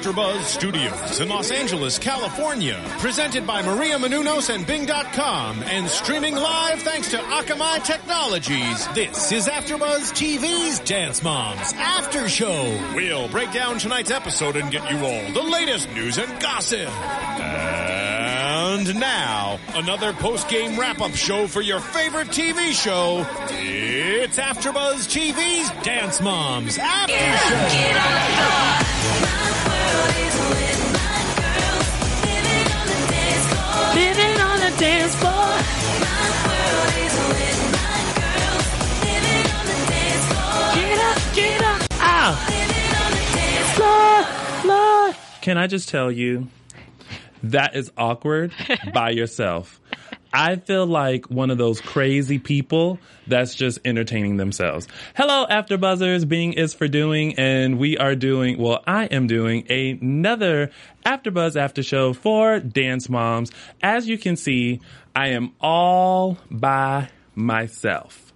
AfterBuzz Studios in Los Angeles, California, presented by Maria Menounos and Bing.com, and streaming live thanks to Akamai Technologies. This is AfterBuzz TV's Dance Moms After Show. We'll break down tonight's episode and get you all the latest news and gossip. And now, another post-game wrap-up show for your favorite TV show. It's AfterBuzz TV's Dance Moms After Show. Living on the dance floor. Get up, get up. Ow. Floor, floor. Can I just tell you that is awkward by yourself? I feel like one of those crazy people that's just entertaining themselves. Hello, After Buzzers. Bing is for doing, and we are doing, well, I am doing another After Buzz After Show for Dance Moms. As you can see, I am all by myself.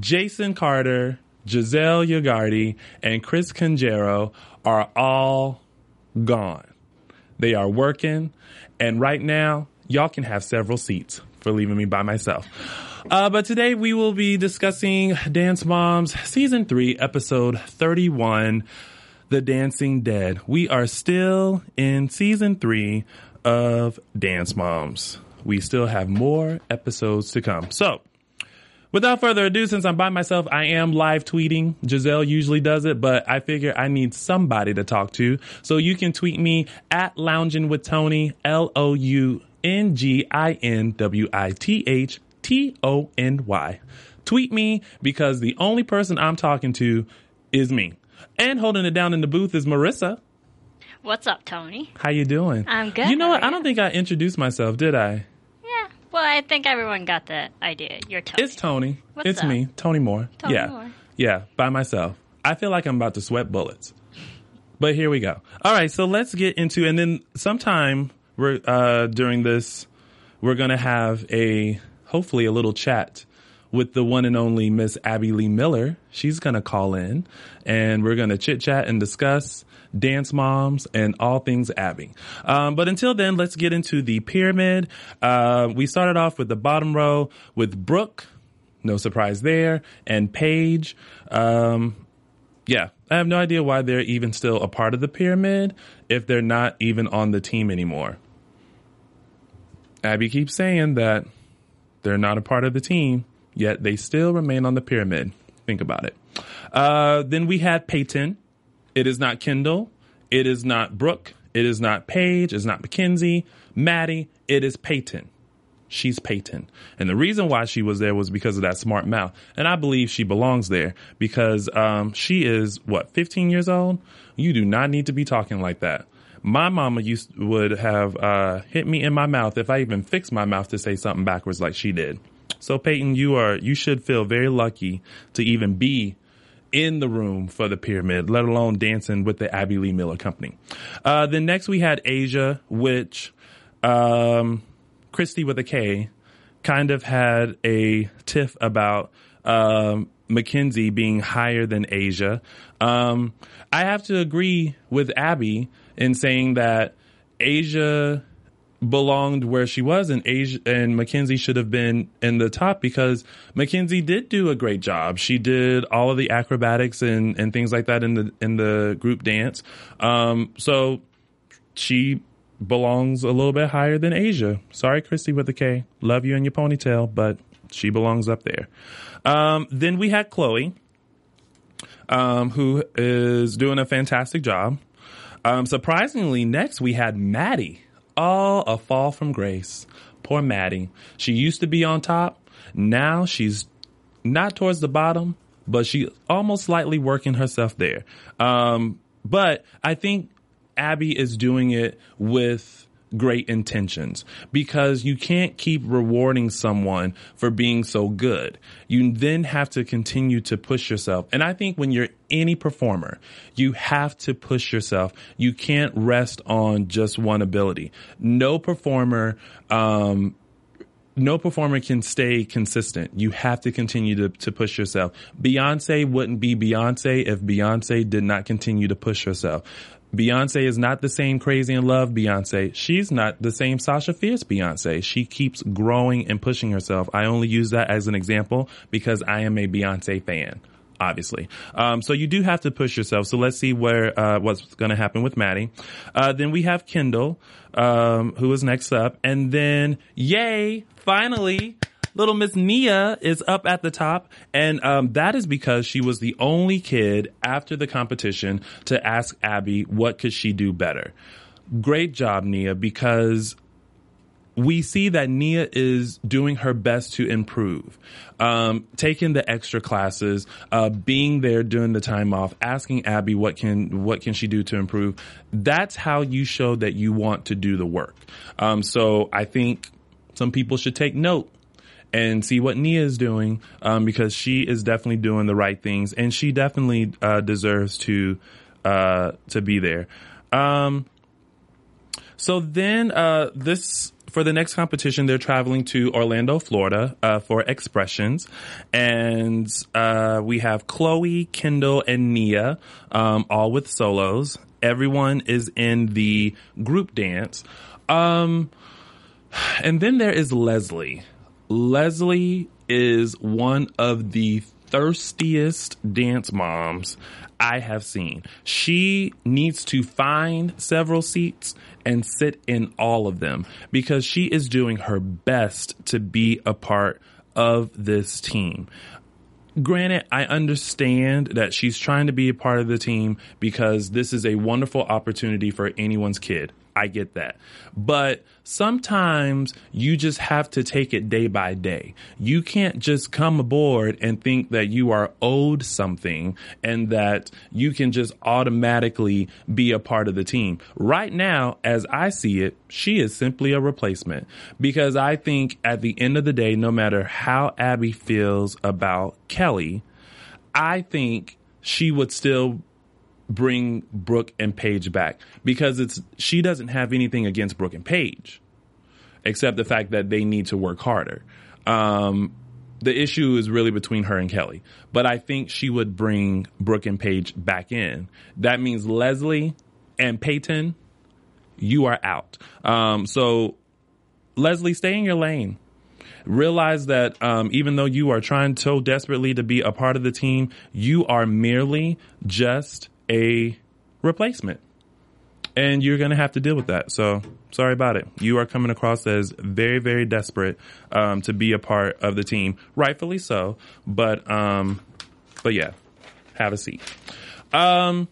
Jason Carter, Giselle Yagardi, and Chris Conjero are all gone. They are working, and right now, y'all can have several seats for leaving me by myself. Uh, but today we will be discussing Dance Moms Season 3, Episode 31, The Dancing Dead. We are still in Season 3 of Dance Moms. We still have more episodes to come. So, Without further ado, since I'm by myself, I am live tweeting. Giselle usually does it, but I figure I need somebody to talk to. So you can tweet me at lounging with Tony, L O U N G I N W I T H T O N Y. Tweet me because the only person I'm talking to is me. And holding it down in the booth is Marissa. What's up, Tony? How you doing? I'm good. You know what? I don't think I introduced myself, did I? Yeah. Well, I think everyone got the idea. You're Tony. It's Tony. What's it's up? me, Tony Moore. Tony yeah. Moore. Yeah, by myself. I feel like I'm about to sweat bullets. But here we go. All right, so let's get into and then sometime we're uh during this we're going to have a hopefully a little chat with the one and only Miss Abby Lee Miller. She's going to call in and we're going to chit chat and discuss dance moms and all things Abby. Um, but until then, let's get into the pyramid. Uh, we started off with the bottom row with Brooke. No surprise there. And Paige. Um, yeah, I have no idea why they're even still a part of the pyramid if they're not even on the team anymore. Abby keeps saying that they're not a part of the team, yet they still remain on the pyramid. Think about it. Uh, then we had Peyton. It is not Kendall. It is not Brooke. It is not Paige. It's not McKenzie. Maddie. It is Peyton. She's Peyton. And the reason why she was there was because of that smart mouth. And I believe she belongs there because um, she is, what, 15 years old? You do not need to be talking like that. My mama used would have uh, hit me in my mouth if I even fixed my mouth to say something backwards like she did. So Peyton, you are you should feel very lucky to even be in the room for the pyramid, let alone dancing with the Abby Lee Miller Company. Uh, then next we had Asia, which um, Christy with a K kind of had a tiff about um, Mackenzie being higher than Asia. Um, I have to agree with Abby in saying that Asia belonged where she was and Asia and Mackenzie should have been in the top because Mackenzie did do a great job. She did all of the acrobatics and, and things like that in the in the group dance. Um, so she belongs a little bit higher than Asia. Sorry, Christy with the K. Love you and your ponytail, but she belongs up there. Um, then we had Chloe, um, who is doing a fantastic job. Um, surprisingly, next we had Maddie. Oh, a fall from grace. Poor Maddie. She used to be on top. Now she's not towards the bottom, but she almost slightly working herself there. Um, but I think Abby is doing it with great intentions because you can't keep rewarding someone for being so good. You then have to continue to push yourself. And I think when you're any performer, you have to push yourself. You can't rest on just one ability. No performer, um, no performer can stay consistent. You have to continue to, to push yourself. Beyonce wouldn't be Beyonce if Beyonce did not continue to push herself. Beyonce is not the same crazy in love Beyonce. She's not the same Sasha Fierce Beyonce. She keeps growing and pushing herself. I only use that as an example because I am a Beyonce fan. Obviously, um, so you do have to push yourself. So let's see where uh, what's going to happen with Maddie. Uh, then we have Kendall, um, who is next up, and then yay, finally, little Miss Nia is up at the top, and um, that is because she was the only kid after the competition to ask Abby what could she do better. Great job, Nia, because we see that Nia is doing her best to improve, um, taking the extra classes, uh, being there during the time off, asking Abby what can what can she do to improve. That's how you show that you want to do the work. Um, so I think some people should take note and see what Nia is doing um, because she is definitely doing the right things and she definitely uh, deserves to uh, to be there. Um, so then uh, this for the next competition, they're traveling to Orlando, Florida, uh, for expressions, and uh, we have Chloe, Kendall, and Nia, um, all with solos. Everyone is in the group dance, um, and then there is Leslie. Leslie is one of the thirstiest dance moms I have seen. She needs to find several seats and sit in all of them because she is doing her best to be a part of this team. Granted, I understand that she's trying to be a part of the team because this is a wonderful opportunity for anyone's kid. I get that. But sometimes you just have to take it day by day. You can't just come aboard and think that you are owed something and that you can just automatically be a part of the team. Right now, as I see it, she is simply a replacement because I think at the end of the day, no matter how Abby feels about Kelly, I think she would still bring Brooke and Paige back because it's she doesn't have anything against Brooke and Paige, except the fact that they need to work harder. Um, the issue is really between her and Kelly, but I think she would bring Brooke and Paige back in. That means Leslie and Peyton, you are out. Um, so Leslie, stay in your lane. Realize that um, even though you are trying so desperately to be a part of the team, you are merely just a replacement. And you're going to have to deal with that. So sorry about it. You are coming across as very, very desperate um, to be a part of the team, rightfully so. But, um, but yeah, have a seat. Um,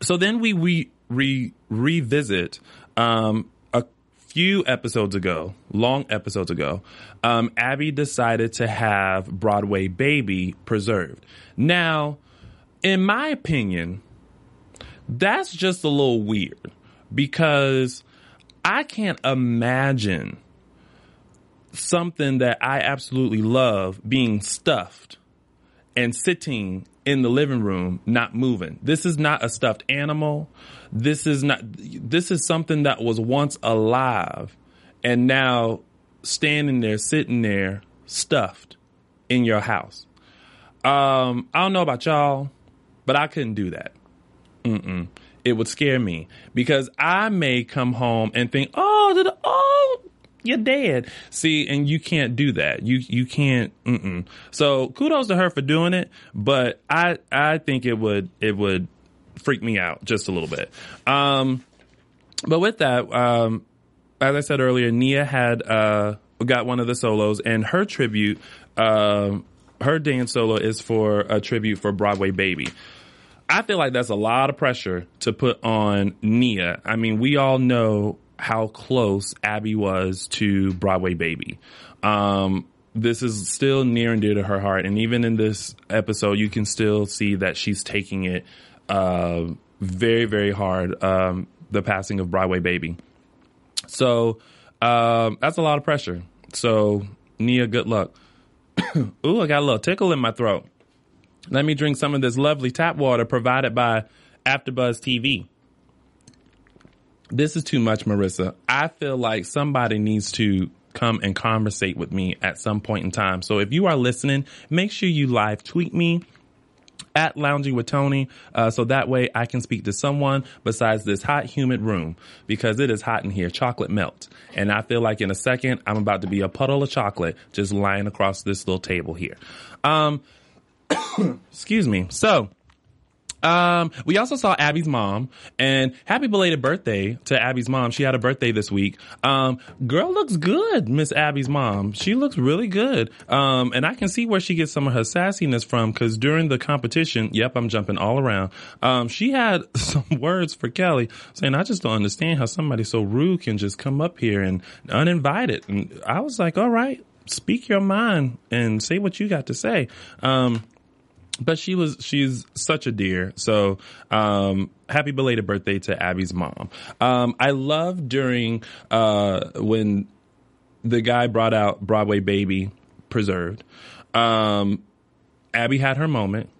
so then we we re, revisit um, a few episodes ago, long episodes ago. Um, Abby decided to have Broadway Baby preserved. Now, in my opinion, that's just a little weird because I can't imagine something that I absolutely love being stuffed and sitting in the living room not moving. This is not a stuffed animal. This is not this is something that was once alive and now standing there sitting there stuffed in your house. Um I don't know about y'all, but I couldn't do that. Mm-mm. It would scare me because I may come home and think, "Oh, did oh, you're dead." See, and you can't do that. You you can't. Mm-mm. So kudos to her for doing it, but I I think it would it would freak me out just a little bit. Um, but with that, um, as I said earlier, Nia had uh, got one of the solos, and her tribute, uh, her dance solo is for a tribute for Broadway Baby. I feel like that's a lot of pressure to put on Nia. I mean, we all know how close Abby was to Broadway Baby. Um, this is still near and dear to her heart, and even in this episode, you can still see that she's taking it uh, very, very hard. Um, the passing of Broadway Baby. So um, that's a lot of pressure. So Nia, good luck. Ooh, I got a little tickle in my throat. Let me drink some of this lovely tap water provided by AfterBuzz TV. This is too much, Marissa. I feel like somebody needs to come and conversate with me at some point in time. So if you are listening, make sure you live tweet me at lounging with Tony, uh, so that way I can speak to someone besides this hot, humid room because it is hot in here. Chocolate melt, and I feel like in a second I'm about to be a puddle of chocolate just lying across this little table here. Um, excuse me. So. Um, we also saw Abby's mom and happy belated birthday to Abby's mom. She had a birthday this week. Um, girl looks good, Miss Abby's mom. She looks really good. Um, and I can see where she gets some of her sassiness from because during the competition, yep, I'm jumping all around. Um, she had some words for Kelly saying, I just don't understand how somebody so rude can just come up here and uninvited. And I was like, all right, speak your mind and say what you got to say. Um, but she was she's such a dear. So um happy belated birthday to abby's mom. Um i love during uh when the guy brought out broadway baby preserved. Um abby had her moment.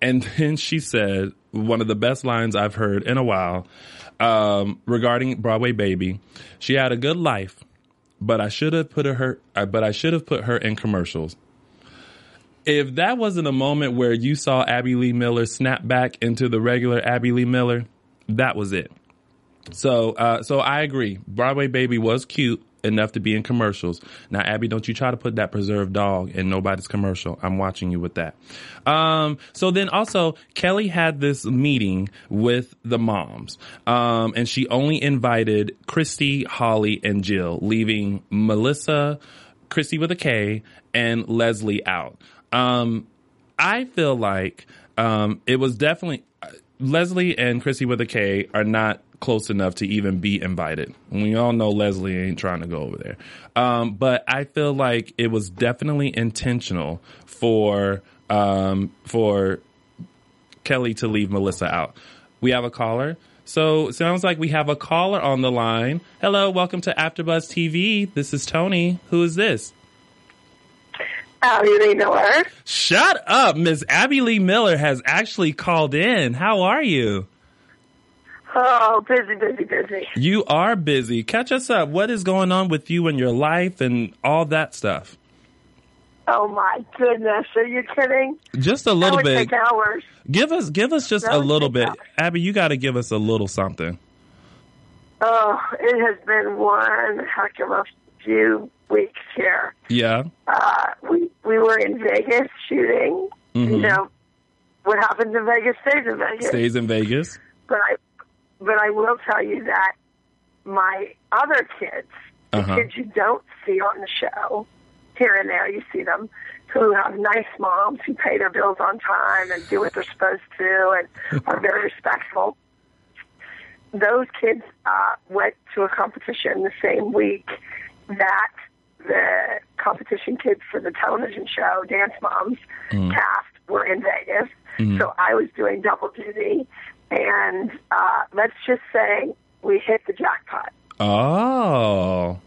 And then she said one of the best lines i've heard in a while um regarding broadway baby. She had a good life but i should have put her but i should have put her in commercials if that wasn't a moment where you saw Abby Lee Miller snap back into the regular Abby Lee Miller, that was it. So, uh, so I agree. Broadway Baby was cute enough to be in commercials. Now, Abby, don't you try to put that preserved dog in nobody's commercial. I'm watching you with that. Um, so then also Kelly had this meeting with the moms. Um, and she only invited Christy, Holly, and Jill, leaving Melissa, Christy with a K, and Leslie out. Um, I feel like um, it was definitely Leslie and Chrissy with a K are not close enough to even be invited. We all know Leslie ain't trying to go over there. Um, but I feel like it was definitely intentional for um, for Kelly to leave Melissa out. We have a caller. So sounds like we have a caller on the line. Hello, welcome to AfterBuzz TV. This is Tony. Who is this? Abby Lee Miller. Shut up. Miss Abby Lee Miller has actually called in. How are you? Oh, busy, busy, busy. You are busy. Catch us up. What is going on with you and your life and all that stuff? Oh my goodness, are you kidding? Just a little bit. take hours. Give us give us just That a little bit. hours. Abby, you got to give us a little something. Oh, it has been one heck of a few weeks here. Yeah. Uh, we we were in Vegas shooting. Mhm. You know what happens in Vegas stays in Vegas. Stays in Vegas. But I but I will tell you that my other kids, the Uh-huh. kids you don't see on the show, here and there you see them, who have nice moms who pay their bills on time and do what they're supposed to and are very respectful. Those kids uh, went to a competition the same week that the competition kids for the television show Dance Moms cast were in Vegas. So I was doing double duty, and uh, let's just say we hit the jackpot. Oh.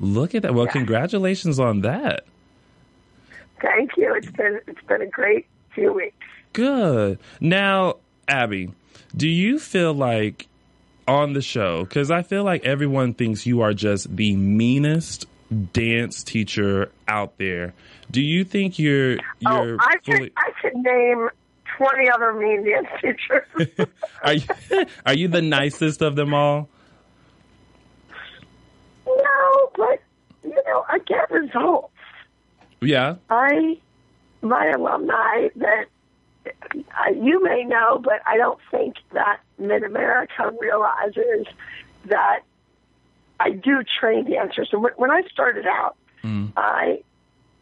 Look at that. Well, Yeah. congratulations on that. Thank you. It's been it's been a great few weeks. Good. Now, Abby, do you feel like on the show, because I feel like everyone thinks you are just the meanest dance teacher out there. Do you think you're you're oh, I fully could I could name twenty other mean dance teachers. are you are you the nicest of them all? no, but you know I get results. Yeah. I my alumni that uh, you may know, but I don't think that Mid America realizes that I do train dancers. And when I started out, I,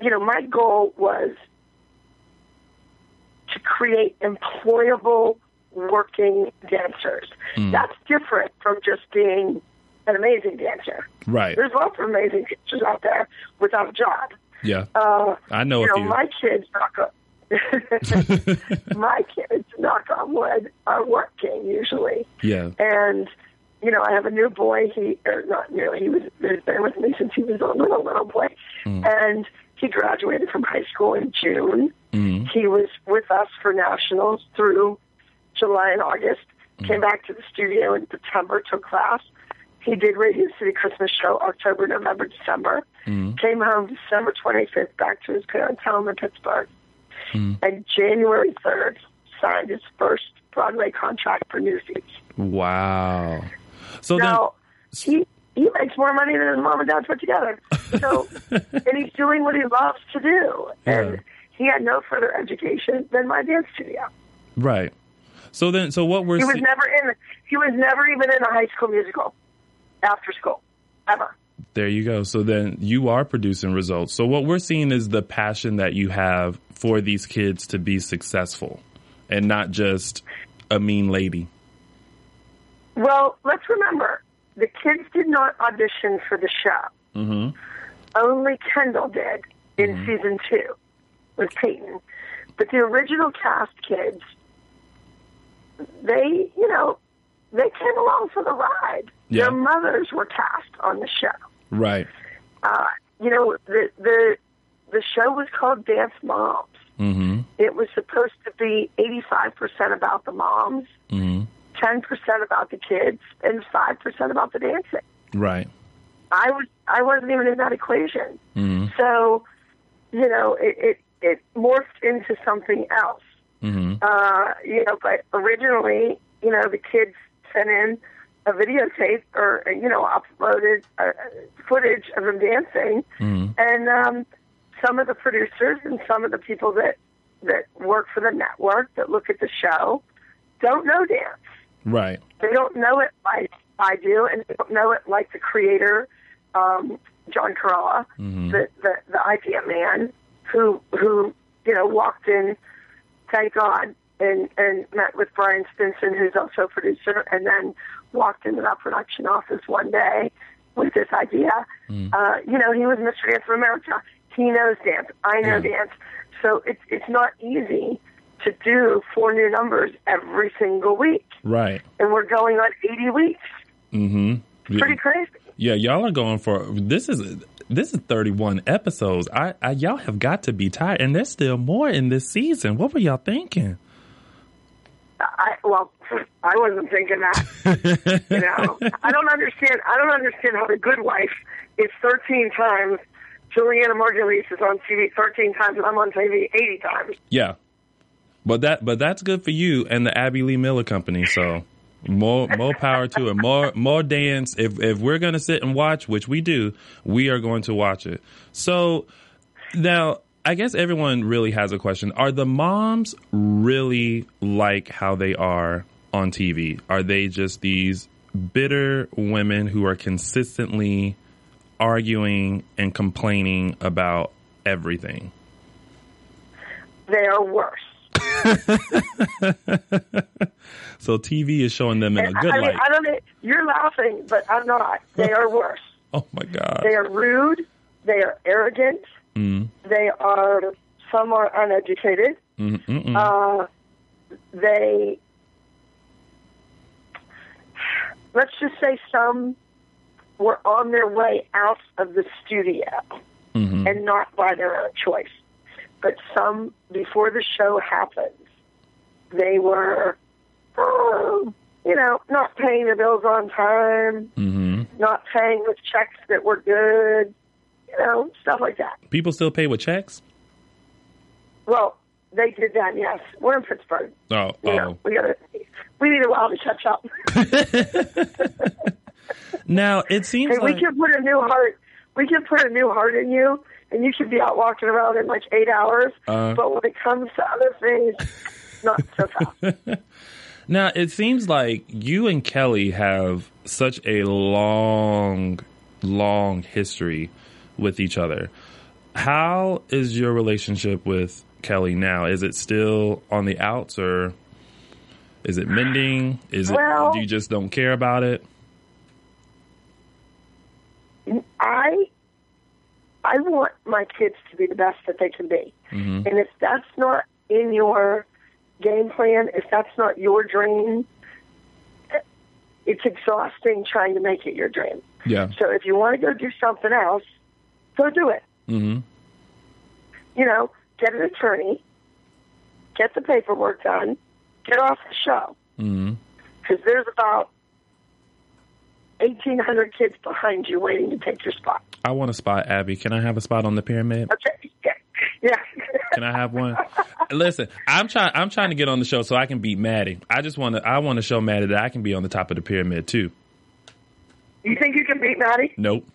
you know, my goal was to create employable working dancers. That's different from just being an amazing dancer. Right. There's lots of amazing dancers out there without a job. Yeah. Uh, I know you a know, few. my kids knock on my kids knock on wood are working usually, yeah. and you know, I have a new boy. He or not new. He was been with me since he was a little little boy, mm. and he graduated from high school in June. Mm. He was with us for nationals through July and August. Mm. Came back to the studio in September, took class. He did Radio City Christmas show October, November, December. Came home December 25th back to his parents' home in Pittsburgh. And January 3rd signed his first Broadway contract for Newsies. Wow. So Now, he he makes more money than his mom and dad put together. So, and he's doing what he loves to do. And Yeah. he had no further education than my dance studio. right. So then, so what we're He was never in. He was never even in a high school musical after school, ever. There you go. So then you are producing results. So what we're seeing is the passion that you have for these kids to be successful and not just a mean lady. Well, let's remember the kids did not audition for the show. Mm-hmm. Only Kendall did in season two with Peyton. But the original cast kids, they, you know, they came along for the ride. Yeah. Their mothers were cast on the show. Right. Uh, you know, the the the show was called Dance Moms. Mm-hmm. It was supposed to be 85% about the moms, Mm-hmm. 10% about the kids, and 5% about the dancing. Right. I was I wasn't even in that equation. Mm-hmm. So, you know, it, it it morphed into something else. Mm-hmm. Uh, you know, but originally, you know, the kids sent in a videotape or you know uploaded uh, footage of them dancing, Mm-hmm. and um, some of the producers and some of the people that that work for the network that look at the show don't know dance. Right. They don't know it like I do, and they don't know it like the creator, um, John Carella, the, the the idea man, who who you know walked in, thank God, and and met with Brian Stinson, who's also a producer, and then walked into that production office one day with this idea. Uh, you know, he was Mr. Dance of America. He knows dance. I know dance. So it's it's not easy to do four new numbers every single week Right. and we're going on 80 weeks. Mm-hmm. Pretty crazy. Yeah, y'all are going for this is this is 31 episodes. I, I y'all have got to be tired and there's still more in this season. What were y'all thinking? I well, I wasn't thinking that. you know, I don't understand. I don't understand how the Good Wife is 13 times. Julianna Margulies is on TV 13 times, and I'm on TV 80 times. Yeah. But that but that's good for you and the Abby Lee Miller company, so more more power to it. More more dance. If if we're gonna sit and watch, which we do, we are going to watch it. So now I guess everyone really has a question. Are the moms really like how they are on TV? Are they just these bitter women who are consistently arguing and complaining about everything? They are worse. So TV is showing them in a And good I mean, light. I don't. You're laughing, but I'm not. They are worse. Oh my God. They are rude. They are arrogant. Mm, They are. Some are uneducated. mm, mm, mm. uh, they let's just say some were on their way out of the studio Mhm. and not by their own choice but some before the show happened they were uh, you know not paying their bills on time Mhm. not paying with checks that were good you know stuff like that People still pay with checks? well they did that yes we're in pittsburgh Oh, you oh. know, we gotta we need a while to catch up. Now it seems hey, like we can put a new heart we can put a new heart in you and you can be out walking around in like eight hours. Uh. but when it comes to other things, not so fast. now it seems like you and Kelly have such a long, long history with each other. How is your relationship with Kelly now? Is it still on the outs or is it mending? Is it Well- you just don't care about it? I I want my kids to be the best that they can be. Mhm. And if that's not in your game plan, if that's not your dream, it's exhausting trying to make it your dream. Yeah. So if you want to go do something else, go do it. hmm You know, get an attorney, get the paperwork done, get off the show. hmm Because there's about 1,800 kids behind you waiting to take your spot. I want a spot, Abby. Can I have a spot on the pyramid? Okay. Yeah. Yeah. Can I have one? Listen, I'm trying. I'm trying to get on the show so I can beat Maddie. I just want to. I want to show Maddie that I can be on the top of the pyramid too. you think you can beat Maddie? Nope.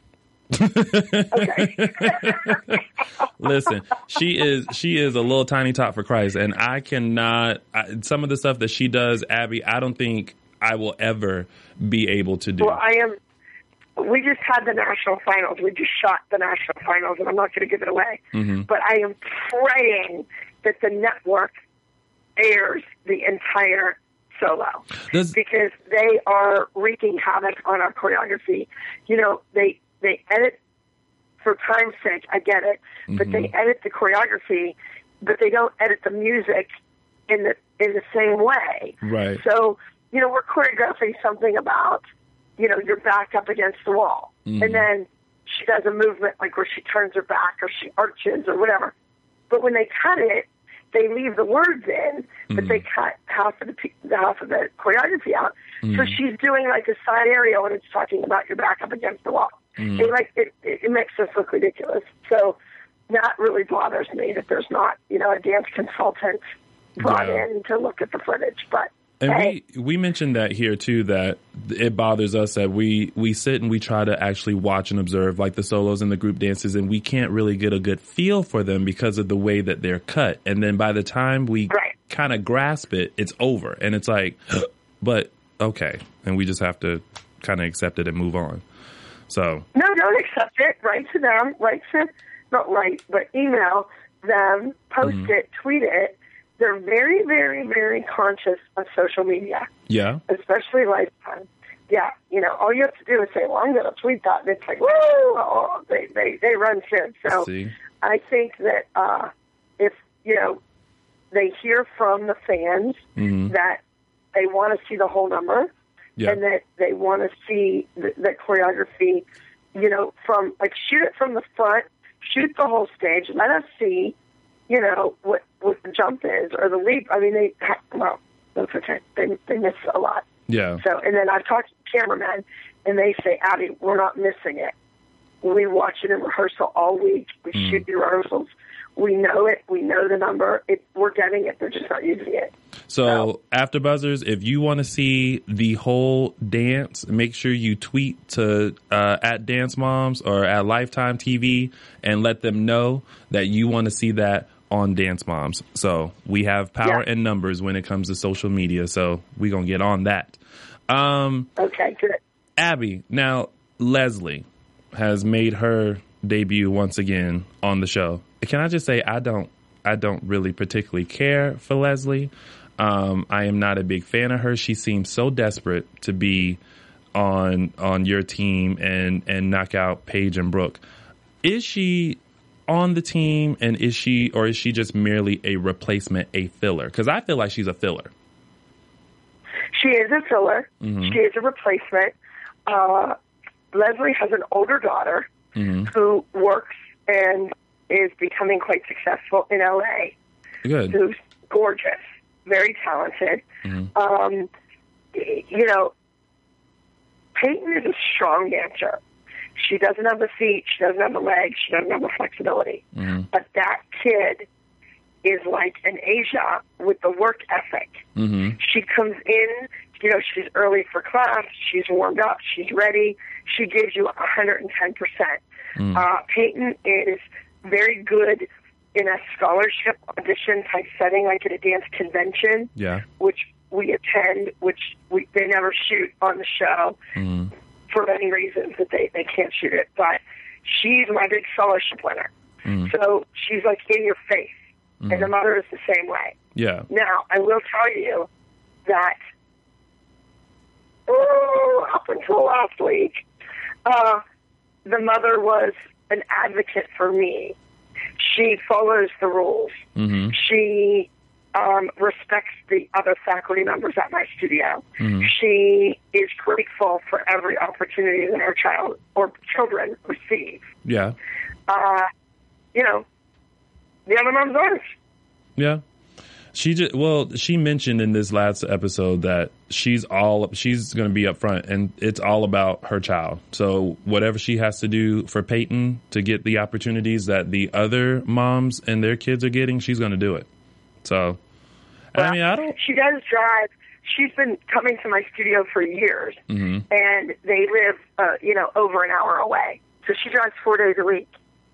Okay. Listen, she is she is a little tiny top for Christ, and I cannot. I, some of the stuff that she does, Abby, I don't think I will ever be able to do. well, I am. We just had the national finals. We just shot the national finals, and I'm not going to give it away. Mm-hmm. But I am praying that the network airs the entire solo. Does- because they are wreaking havoc on our choreography. You know, they they edit for time's sake. I get it, but they edit the choreography, but they don't edit the music in the in the same way. Right. So you know, we're choreographing something about you know your back up against the wall, mm-hmm. and then she does a movement like where she turns her back or she arches or whatever. But when they cut it, they leave the words in, but they mm-hmm. cut half of the the half of the choreography out. So mm-hmm. she's doing like a side aerial, and it's talking about your back up against the wall. It like it, it, it makes us look ridiculous. So that really bothers me that there's not you know a dance consultant brought Yeah. in to look at the footage. But And we we mentioned that here too that it bothers us that we we sit and we try to actually watch and observe like the solos and the group dances and we can't really get a good feel for them because of the way that they're cut. And then by the time we Right. kind of grasp it, it's over and it's like but okay, and we just have to kind of accept it and move on. So, No, don't accept it. Write to them. Write to, not write, but email them, post mm-hmm. it, tweet it. They're very, very, very conscious of social media, yeah. especially Lifetime. Yeah, you know, all you have to do is say, well, I'm going to tweet that. And it's like, woo! Oh, they, they, they run shit. So See. I think that uh, if, you know, they hear from the fans that they want to see the whole number, Yeah. and that they want to see the, the choreography, you know, from like shoot it from the front, shoot the whole stage, let us see, you know, what what the jump is or the leap. I mean, they well, that's okay. They they miss a lot. Yeah. So, and then I've talked to cameramen, and they say, Abby, we're not missing it. We watch it in rehearsal all week. We shoot the rehearsals. We know it. We know the number. It, we're getting it. They're just not using it. So after buzzers, if you want to see the whole dance, make sure you tweet to uh, at Dance Moms or at Lifetime TV and let them know that you want to see that on Dance Moms. So we have power Yeah. in numbers when it comes to social media. So we're gonna get on that. Um, Okay, good. Abby, now Leslie has made her debut once again on the show. Can I just say I don't I don't really particularly care for Leslie. Um, I am not a big fan of her. She seems so desperate to be on on your team and and knock out Paige and Brooke. Is she on the team and is she or is she just merely a replacement, a filler? Because I feel like she's a filler. She is a filler. Mm-hmm. She is a replacement. Uh, Leslie has an older daughter Mm-hmm. who works and is becoming quite successful in LA. Good. Who's gorgeous, very talented. Mm-hmm. Um, you know, Peyton is a strong dancer. She doesn't have the feet. She doesn't have the legs. She doesn't have the flexibility. Mm-hmm. But that kid is like an Asia with the work ethic. Mm-hmm. She comes in, you know, she's early for class, she's warmed up, she's ready, she gives you 110%. Uh, Peyton is very good in a scholarship audition type setting, like at a dance convention, Yeah. which we attend, which we, they never shoot on the show for many reasons that they, they can't shoot it. But she's my big scholarship winner. So she's like in your face. And the mother is the same way. Yeah. Now, I will tell you that oh, up until last week, uh, the mother was an advocate for me. She follows the rules. Mm-hmm. She um, respects the other faculty members at my studio. Mm-hmm. She is grateful for every opportunity that her child or children receive. Yeah. Uh, you know, the other mom's ours. Yeah. She just well, she mentioned in this last episode that she's all she's going to be up front and it's all about her child. So whatever she has to do for Peyton to get the opportunities that the other moms and their kids are getting, she's going to do it. So I mean, I don't She does drive. She's been coming to my studio for years, Mm-hmm. and they live, uh, you know, over an hour away. So she drives four days a week,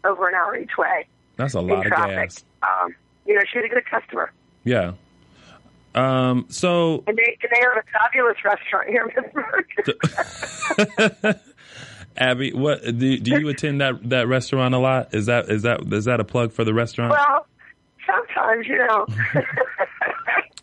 over an hour each way that's a lot of traffic. gas. Um, you know, she's a good customer, Yeah. Um so and they and they have a fabulous restaurant here in Pittsburgh. Abby, what do, do you attend that that restaurant a lot? Is that is that is that a plug for the restaurant? well, sometimes you know.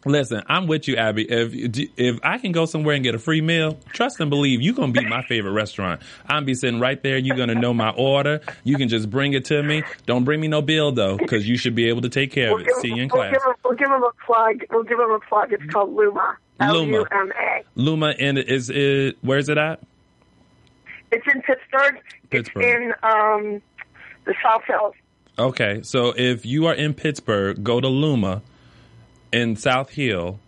Listen, I'm with you, Abby. If if I can go somewhere and get a free meal, trust and believe you're gonna be my favorite restaurant. I'm be sitting right there. You're gonna know my order. You can just bring it to me. Don't bring me no bill though, because you should be able to take care of We'll it. give, See you in we'll class. give 'em- we'll give them a plug. We'll give them a plug. It's called Luma. Luma. L-U-M-A. Luma, and is it where's it at? It's in Pittsburgh. Pittsburgh. It's in um, the South Hills. Okay, so if you are in Pittsburgh, go to Luma in South Hill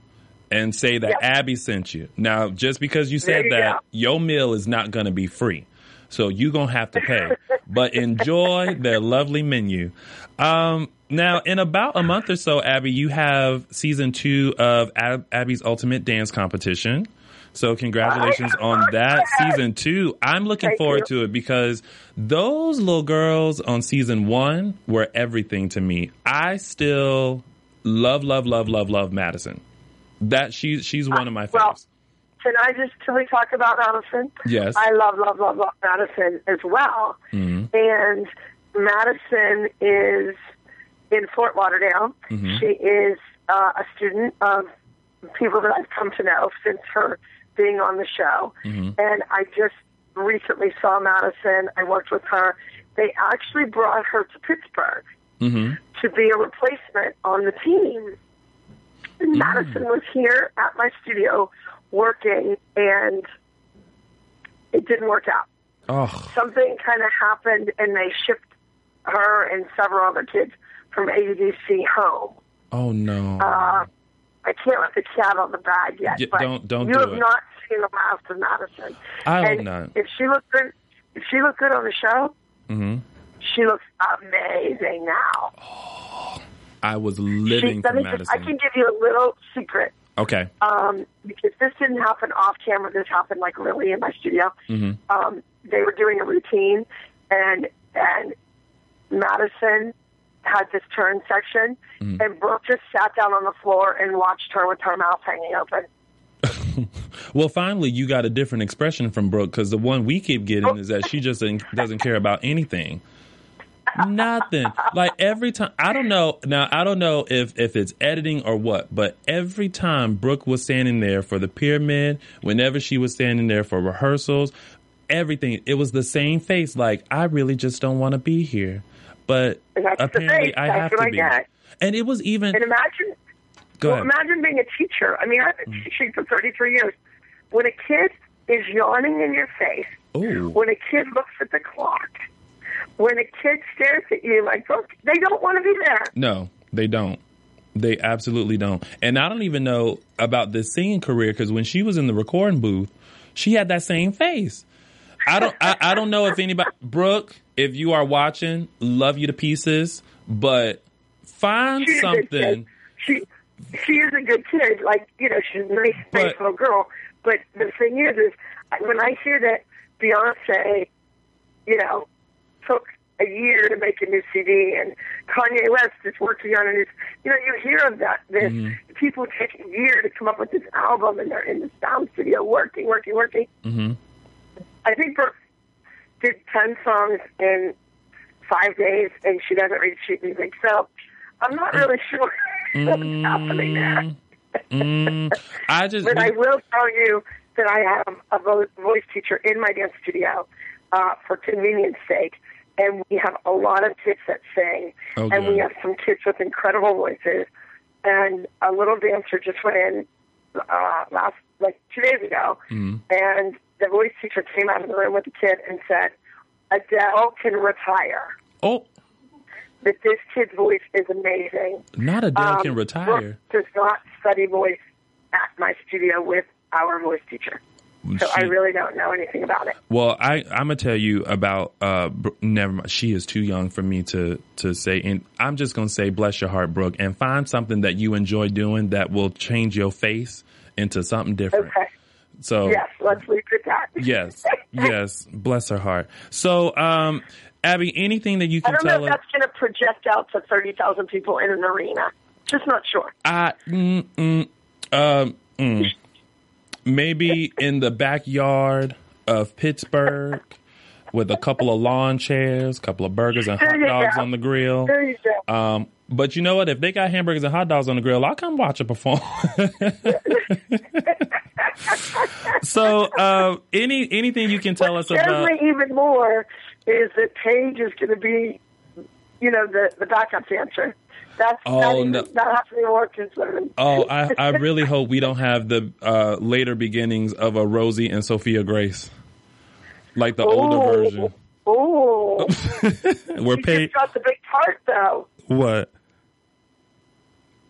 and say that Yep. Abby sent you. Now, just because you said you that, go. your meal is not going to be free. So you're going to have to pay. but enjoy their lovely menu. Um, now, in about a month or so, Abby, you have season two of Ab- Abby's Ultimate Dance Competition. So congratulations on that season two. I'm looking Thank forward you. to it because those little girls on season one were everything to me. I still love, love, love, love, love Madison. That she's she's one of my Well, favorites. Can I just can we talk about Madison? Yes. I love love love love Madison as well. Mm-hmm. And Madison is in Fort Lauderdale. Mm-hmm. She is uh, a student of people that I've come to know since her being on the show. Mm-hmm. And I just recently saw Madison. I worked with her. They actually brought her to Pittsburgh Mm-hmm. to be a replacement on the team. And Madison was here at my studio working, and it didn't work out. Oh, Something kind of happened, and they shipped her and several other kids from AUDC home. oh no. Uh, I can't let the cat on the bag yet, Yeah, but don't- don't you do have it. not seen the last of Madison. I hope not. If she looked good, if she looked good on the show, hmm she looks amazing now. I was She, living let for me just, I can give you a little secret. okay. um, because this didn't happen off camera. This happened like really in my studio. Mhm. Um, they were doing a routine, and and Madison had this turn section, Mm-hmm. and Brooke just sat down on the floor and watched her with her mouth hanging open. Well, finally, you got a different expression from Brooke because the one we keep getting is that she just doesn't, doesn't care about anything. Nothing. Like every time, I don't know. Now, I don't know if if it's editing or what, but every time Brooke was standing there for the pyramid, whenever she was standing there for rehearsals, everything it was the same face. Like I really just don't want to be here, but that's the apparently. I That's have what to I be. get. And it was even. And imagine, Go well, ahead. Mm. imagine being a teacher. I mean, I've been teaching for 33 years. When a kid is yawning in your face, Ooh. when a kid looks at the clock, when a kid stares at you like, "Look, they don't want to be there. No, they don't. They absolutely don't. And I don't even know about this singing career because when she was in the recording booth, she had that same face. I don't. I, I don't know if anybody, Brooke, if you are watching, love you to pieces, but find She's a good kid. something. She she is a good kid. Like you know, she's a nice, But- nice little girl. But the thing is, is when I hear that Beyonce, you know, took a year to make a new CD, and Kanye West is working on a new. You know, you hear of that. This people take a year to come up with this album, and they're in the sound studio working, working, working. hmm I think Brooke did ten songs in five days, and she doesn't read sheet music. So I'm not really sure what's happening there. Mm, I just. But I will tell you that I have a voice teacher in my dance studio uh, for convenience sake, and we have a lot of kids that sing, Oh, and we have some kids with incredible voices. and a little dancer just went in uh, last like two days ago, Mm-hmm. and the voice teacher came out of the room with the kid and said, "Adele can retire." Oh, That this kid's voice is amazing. not Adele Um, can retire. Does not study voice at my studio with our voice teacher, so I really don't know anything about it. Well, I I'm gonna tell you about. Uh, never mind. She is too young for me to to say. And I'm just gonna say, bless your heart, Brooke, and find something that you enjoy doing that will change your face into something different. Okay. So Yes, let's leave it at that. yes, yes, bless her heart. So, um, Abby, anything that you can I don't know if us? that's going to project out to 30,000 people in an arena. Just not sure. I mm, mm, um, mm. maybe in the backyard of Pittsburgh with a couple of lawn chairs, a couple of burgers and hot dogs go. on the grill. There you go. Um, but you know what? If they got hamburgers and hot dogs on the grill, I'll come watch it perform. so, uh, any anything you can tell us What scares about? me even more is that Paige is going to be, you know, the, the backup dancer. That's Oh, not, even, no. not be more concerned. Oh, I, I really hope we don't have the uh, later beginnings of a Rosie and Sophia Grace, like the older version. Oh, We're she paid. got the big part though. What?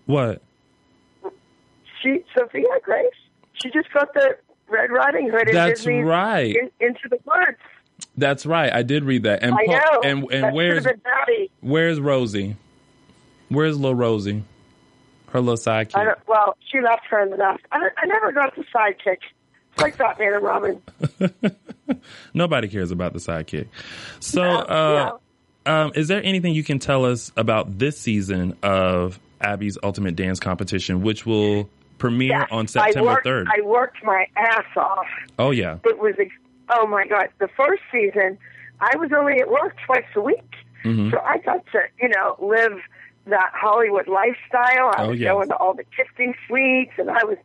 What? She Sophia Grace. She just got the Red Riding Hood. in That's Disney's right. In, into the woods. That's right. I did read that. And I know. and that and where's should have been Maddie. where's Rosie? Where's little Rosie? Her little I sidekick. don't, well, she left her in the nest. I, I never got the sidekick. It's like Batman and Robin. Nobody cares about the sidekick. So, No, uh, um, is there anything you can tell us about this season of Abby's Ultimate Dance Competition, which will premiere Yeah. on I September worked, third? I worked my ass off. oh yeah. It was, oh my God. The first season, I was only at work twice a week. Mm-hmm. So I got to, you know, live that Hollywood lifestyle. I Oh, was yeah. going to all the gifting suites and I was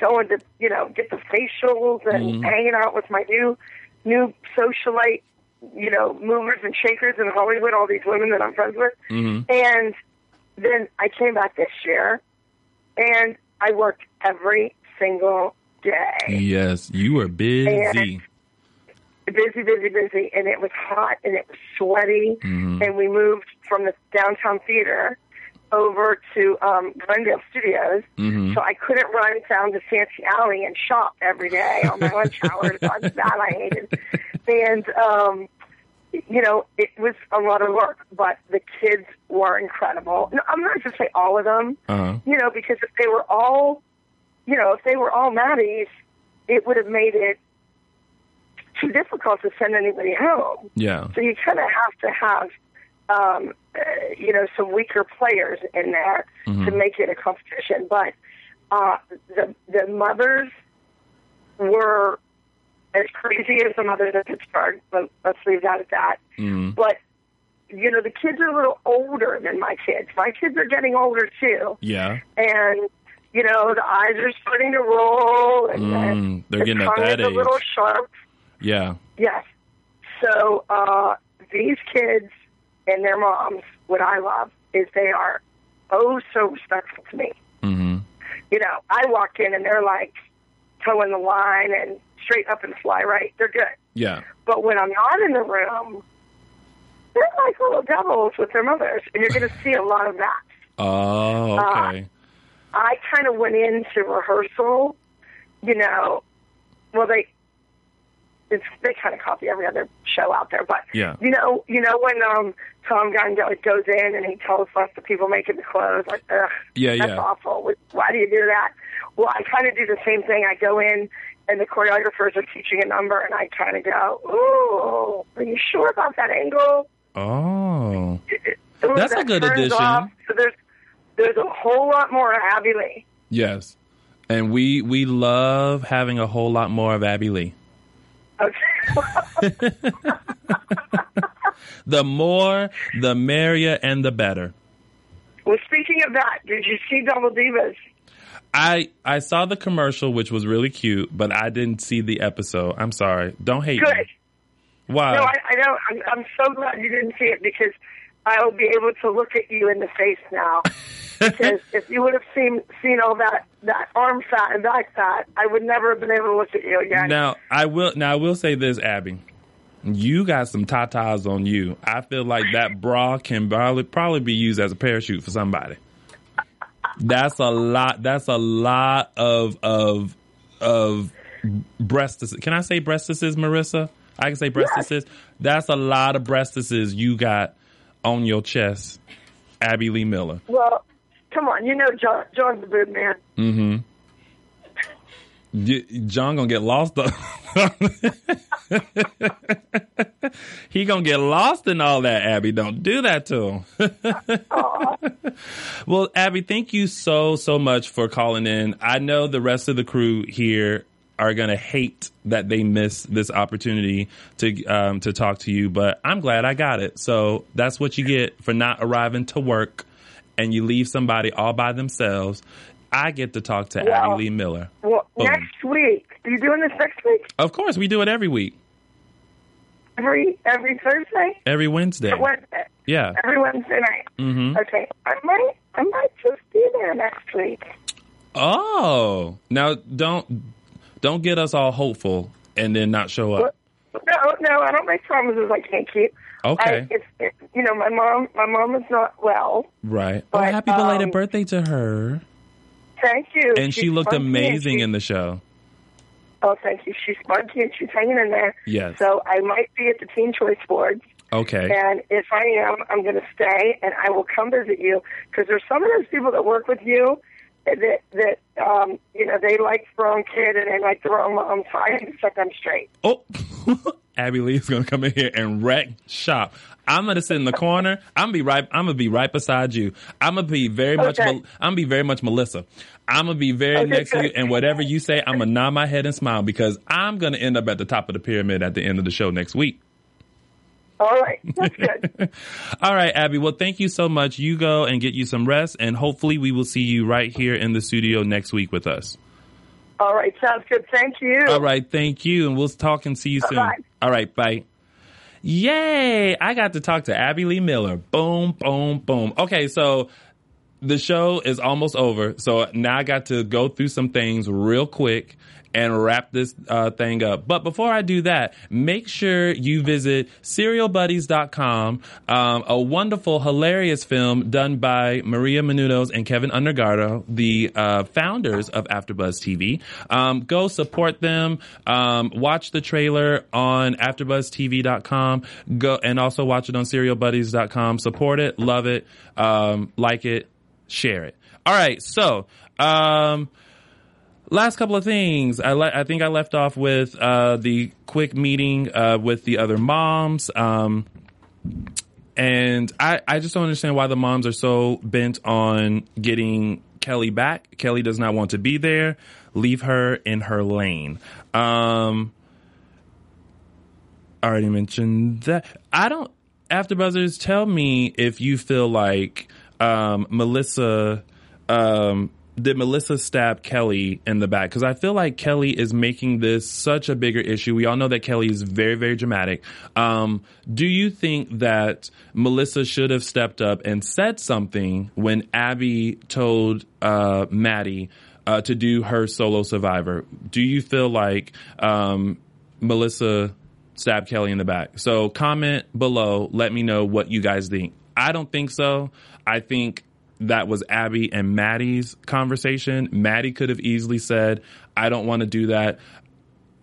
going to, you know, get the facials and Mm-hmm. hanging out with my new, new socialite, you know, movers and shakers in Hollywood, all these women that I'm friends with. Mm-hmm. And then I came back this year and I worked every single day. Yes, you were busy. busy, busy, busy, and it was hot and it was sweaty. Mm-hmm. And we moved from the downtown theater over to um, Glendale Studios, Mm-hmm. so I couldn't run down to Santee Alley and shop every day on my lunch hour. So that I hated, and um, you know it was a lot of work, but the kids were incredible. No, I'm not going to say all of them, Uh-huh. you know, because if they were all, you know, if they were all Maddies, it would have made it too difficult to send anybody home. Yeah. So you kind of have to have, um, uh, you know, some weaker players in there to make it a competition. But uh, the the mothers were as crazy as the mothers in Pittsburgh. But let's leave that at that. Mm-hmm. But you know, the kids are a little older than my kids. My kids are getting older too, Yeah. and you know, the eyes are starting to roll, and Mm, they're the getting at that is a little age. sharp. Yeah. Yes. So uh, these kids and their moms, what I love is they are oh so respectful to me. Mm-hmm. You know, I walk in and they're like towing the line and straight up and fly right. They're good. Yeah. But when I'm not in the room, they're like little devils with their mothers, and you're going to see a lot of that. Oh, Uh, okay. I kind of went into rehearsal, you know, well they it's they kind of copy every other show out there, but Yeah. you know, you know when um Tim Gunn goes in and he tells us the people making the clothes, like, ugh, Yeah, that's yeah. awful. Why do you do that? Well, I kind of do the same thing. I go in and the choreographers are teaching a number, and I kind of go, "Ooh, are you sure about that angle?" Oh. That's a good addition. off. So there's there's a whole lot more of Abby Lee. Yes. And we we love having a whole lot more of Abby Lee. Okay. The more, the merrier, and the better. well, speaking of that, did you see Double Divas? I I saw the commercial, which was really cute, but I didn't see the episode. I'm sorry. Don't hate Good. me. Why? No, I, I know. I'm, I'm so glad you didn't see it because I will be able to look at you in the face now. because if you would have seen seen all that that arm fat and back fat, I would never have been able to look at you again. Now I will. Now I will say this, Abby. You got some tatas on you. I feel like that bra can probably probably be used as a parachute for somebody. That's a lot. That's a lot of of of breastises. Can I say breastises, Marissa? I can say breastises. That's a lot of breastises you got on your chest, Abby Lee Miller. Well, come on, you know John, John's the boob man. Mm-hmm. John gonna get lost. he gonna get lost in all that. Abby, don't do that to him. well, Abby, thank you so so much for calling in. I know the rest of the crew here are gonna hate that they missed this opportunity to um, to talk to you, but I'm glad I got it. So that's what you get for not arriving to work, and you leave somebody all by themselves. I get to talk to Well- Abby Lee Miller. Well, Boom. next week. Are you doing this next week? Of course, we do it every week, Every every Thursday? every Wednesday. Wednesday? Yeah. Every Wednesday night. hmm Okay. I might I might just be there next week. Oh, now don't don't get us all hopeful and then not show up. No, no, I don't make promises I can't keep. Okay. I, it's, it, you know, my mom, my mom is not well. Right. Oh, happy belated um, birthday to her. Thank you. And she looked amazing she- in the show. Oh, thank you. She's spunky and she's hanging in there. Yes. So I might be at the Teen Choice Awards. Okay. And if I am, I'm going to stay and I will come visit you because there's some of those people that work with you that that um, you know they like the wrong kid and they like the wrong mom. So I set them straight. Oh, Abby Lee is gonna come in here and wreck shop. I'm gonna sit in the corner. I'm gonna be right. I'm gonna be right beside you. I'm gonna be very much. Okay. Mel- I'm gonna be very much Melissa. I'm gonna be very Okay, next to you, and whatever you say, I'm gonna nod my head and smile because I'm gonna end up at the top of the pyramid at the end of the show next week. All right, that's good. All right, Abby. Well, thank you so much. You go and get you some rest, and hopefully, we will see you right here in the studio next week with us. All right, sounds good. Thank you. All right, thank you, and we'll talk and see you soon. Bye-bye. All right, bye. Yay! I got to talk to Abby Lee Miller. Boom, boom, boom. Okay, so the show is almost over, so now I got to go through some things real quick and wrap this uh, thing up. But before I do that, make sure you visit serialbuddies.com, um, a wonderful, hilarious film done by Maria Menounos and Kevin Undergaro, the uh, founders of AfterBuzz TV. Um, go support them. Um, watch the trailer on AfterBuzzTV.com. Go and also watch it on SerialBuddies.com. Support it, love it, um, like it, share it. All right, so. Last couple of things. I le- I think I left off with uh, the quick meeting uh, with the other moms. Um, and I, I just don't understand why the moms are so bent on getting Kelly back. Kelly does not want to be there. Leave her in her lane. Um, I already mentioned that. I don't. After buzzers, tell me if you feel like um, Melissa. Um, did Melissa stab Kelly in the back? Because I feel like Kelly is making this such a bigger issue. We all know that Kelly is very, very dramatic. Um, do you think that Melissa should have stepped up and said something when Abby told uh, Maddie uh, to do her solo survivor? Do you feel like um, Melissa stabbed Kelly in the back? So comment below. Let me know what you guys think. I don't think so. I think that was Abby and Maddie's conversation. Maddie could have easily said, I don't want to do that.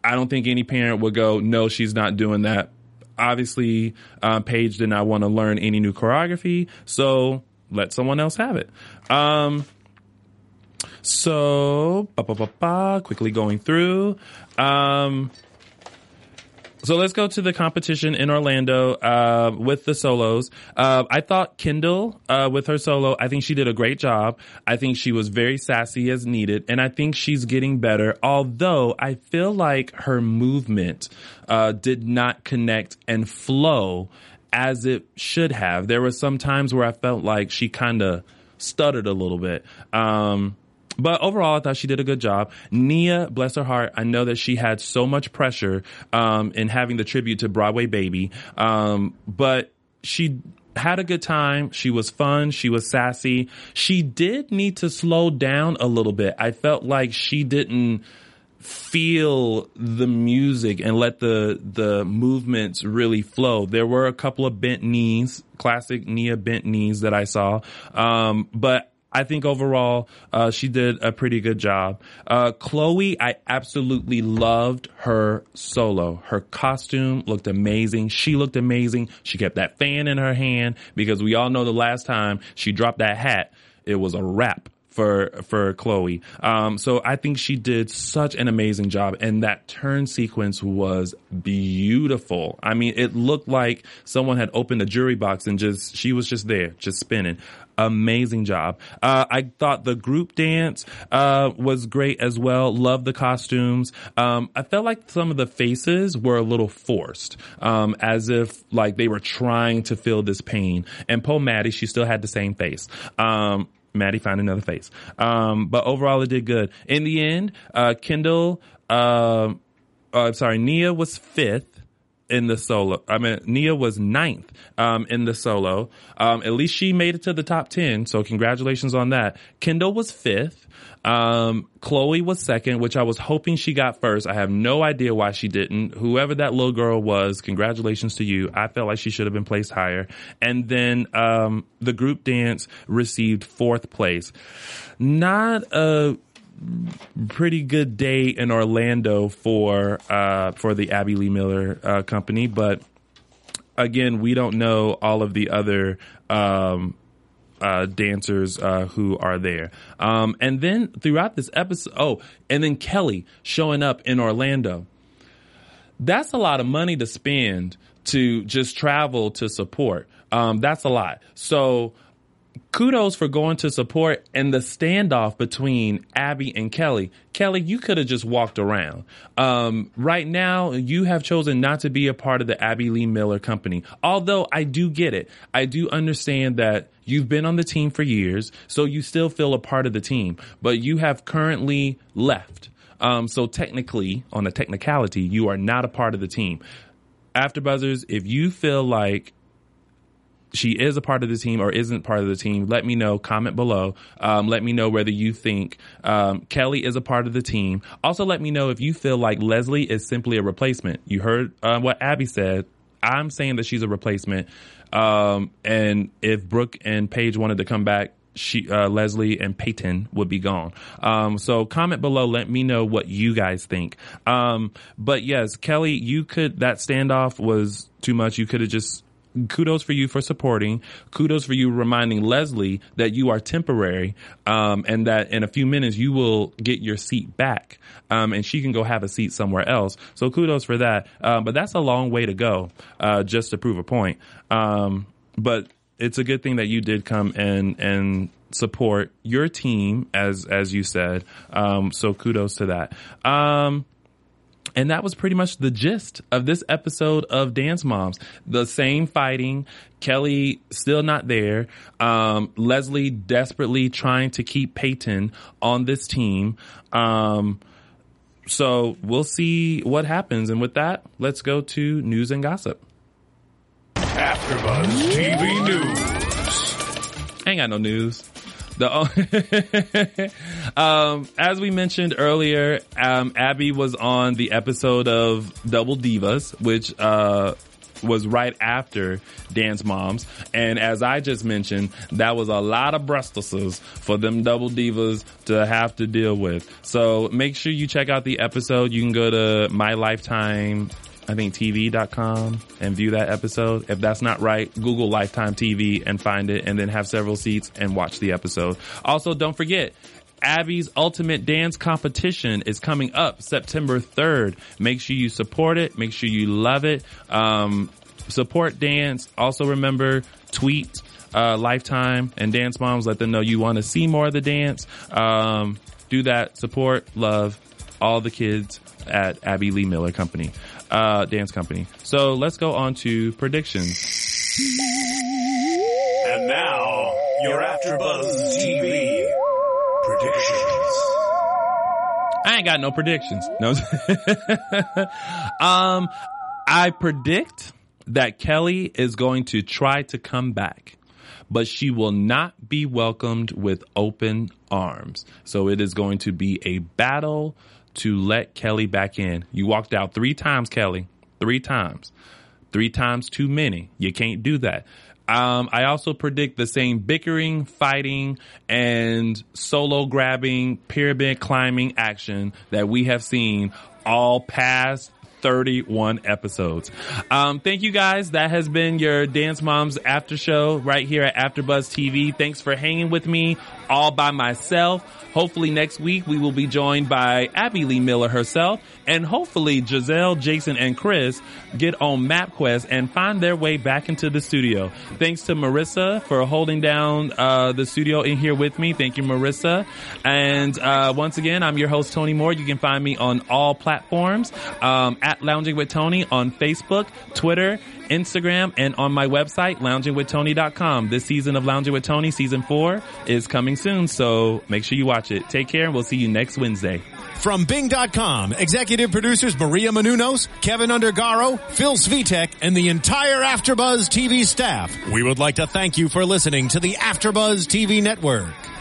I don't think any parent would go, no, she's not doing that. Obviously, uh, Paige did not want to learn any new choreography, so let someone else have it. Um, so, ba, ba, ba, quickly going through. Um, so let's go to the competition in Orlando uh, with the solos. Uh, I thought Kendall uh, with her solo. I think she did a great job. I think she was very sassy as needed, and I think she's getting better. Although I feel like her movement uh, did not connect and flow as it should have. There were some times where I felt like she kind of stuttered a little bit. Um, but overall, I thought she did a good job. Nia, bless her heart, I know that she had so much pressure um, in having the tribute to Broadway Baby, um, but she had a good time. She was fun. She was sassy. She did need to slow down a little bit. I felt like she didn't feel the music and let the the movements really flow. There were a couple of bent knees, classic Nia bent knees that I saw. Um, but I think overall, uh, she did a pretty good job. Uh, Chloe, I absolutely loved her solo. Her costume looked amazing. She looked amazing. She kept that fan in her hand because we all know the last time she dropped that hat, it was a wrap for for Chloe. Um, so I think she did such an amazing job, and that turn sequence was beautiful. I mean, it looked like someone had opened a jury box and just she was just there, just spinning. Amazing job. Uh, I thought the group dance uh, was great as well. Loved the costumes. Um, I felt like some of the faces were a little forced, um, as if like they were trying to feel this pain. And Poe Maddie, she still had the same face. Um, Maddie found another face. Um, but overall, it did good. In the end, uh, Kendall, uh, uh, sorry, Nia was fifth in the solo. I mean, Nia was ninth um, in the solo. Um, at least she made it to the top 10. So congratulations on that. Kendall was fifth. Um, Chloe was second, which I was hoping she got first. I have no idea why she didn't. Whoever that little girl was, congratulations to you. I felt like she should have been placed higher. And then, um, the group dance received fourth place. Not a pretty good day in Orlando for, uh, for the Abby Lee Miller, uh, company, but again, we don't know all of the other, um, uh, dancers uh, who are there. Um, and then throughout this episode, oh, and then Kelly showing up in Orlando. That's a lot of money to spend to just travel to support. Um, that's a lot. So kudos for going to support and the standoff between Abby and Kelly. Kelly, you could have just walked around. Um, right now, you have chosen not to be a part of the Abby Lee Miller company. Although I do get it. I do understand that you've been on the team for years, so you still feel a part of the team, but you have currently left. Um, so technically, on a technicality, you are not a part of the team. After Buzzers, if you feel like she is a part of the team or isn't part of the team, let me know. Comment below. Um, let me know whether you think um, Kelly is a part of the team. Also, let me know if you feel like Leslie is simply a replacement. You heard uh, what Abby said. I'm saying that she's a replacement. Um, and if Brooke and Paige wanted to come back, she, uh, Leslie and Peyton would be gone. Um, so comment below. Let me know what you guys think. Um, but yes, Kelly, you could, that standoff was too much. You could have just kudos for you for supporting. Kudos for you reminding Leslie that you are temporary, um, and that in a few minutes you will get your seat back, um, and she can go have a seat somewhere else. So kudos for that. Uh, but that's a long way to go, uh, just to prove a point. Um, but it's a good thing that you did come and and support your team as as you said. Um, so kudos to that. And that was pretty much the gist of this episode of Dance Moms. The same fighting. Kelly still not there. Um, Leslie desperately trying to keep Peyton on this team. Um, so we'll see what happens. And with that, let's go to news and gossip. AfterBuzz TV News. I ain't got no news. The um, as we mentioned earlier, um, Abby was on the episode of Double Divas, which uh, was right after Dance Moms. And as I just mentioned, that was a lot of breastises for them double divas to have to deal with. So make sure you check out the episode. You can go to my lifetime I think TV.com and view that episode. If that's not right, Google Lifetime TV and find it and then have several seats and watch the episode. Also, don't forget, Abby's Ultimate Dance Competition is coming up September 3rd. Make sure you support it. Make sure you love it. Um, support dance. Also remember, tweet, uh, Lifetime and Dance Moms. Let them know you want to see more of the dance. Um, do that. Support, love all the kids at Abby Lee Miller Company uh, dance company. So let's go on to predictions. And now, your AfterBuzz TV predictions. I ain't got no predictions. No. um, I predict that Kelly is going to try to come back, but she will not be welcomed with open arms. So it is going to be a battle to let Kelly back in. You walked out three times, Kelly. Three times. Three times too many. You can't do that. Um, I also predict the same bickering, fighting, and solo grabbing, pyramid climbing action that we have seen all past 31 episodes. Um, thank you guys. That has been your Dance Moms after show right here at AfterBuzz TV. Thanks for hanging with me all by myself. Hopefully next week we will be joined by Abby Lee Miller herself and hopefully Giselle, Jason, and Chris get on MapQuest and find their way back into the studio. Thanks to Marissa for holding down uh, the studio in here with me. Thank you, Marissa. And uh, once again, I'm your host, Tony Moore. You can find me on all platforms um, at Lounging with Tony on Facebook, Twitter, Instagram, and on my website, loungingwithtony.com. This season of Lounging with Tony, season four, is coming soon, so make sure you watch it. Take care, and we'll see you next Wednesday. From Bing.com, executive producers Maria Menounos, Kevin Undergaro, Phil Svitek, and the entire Afterbuzz TV staff, we would like to thank you for listening to the Afterbuzz TV network.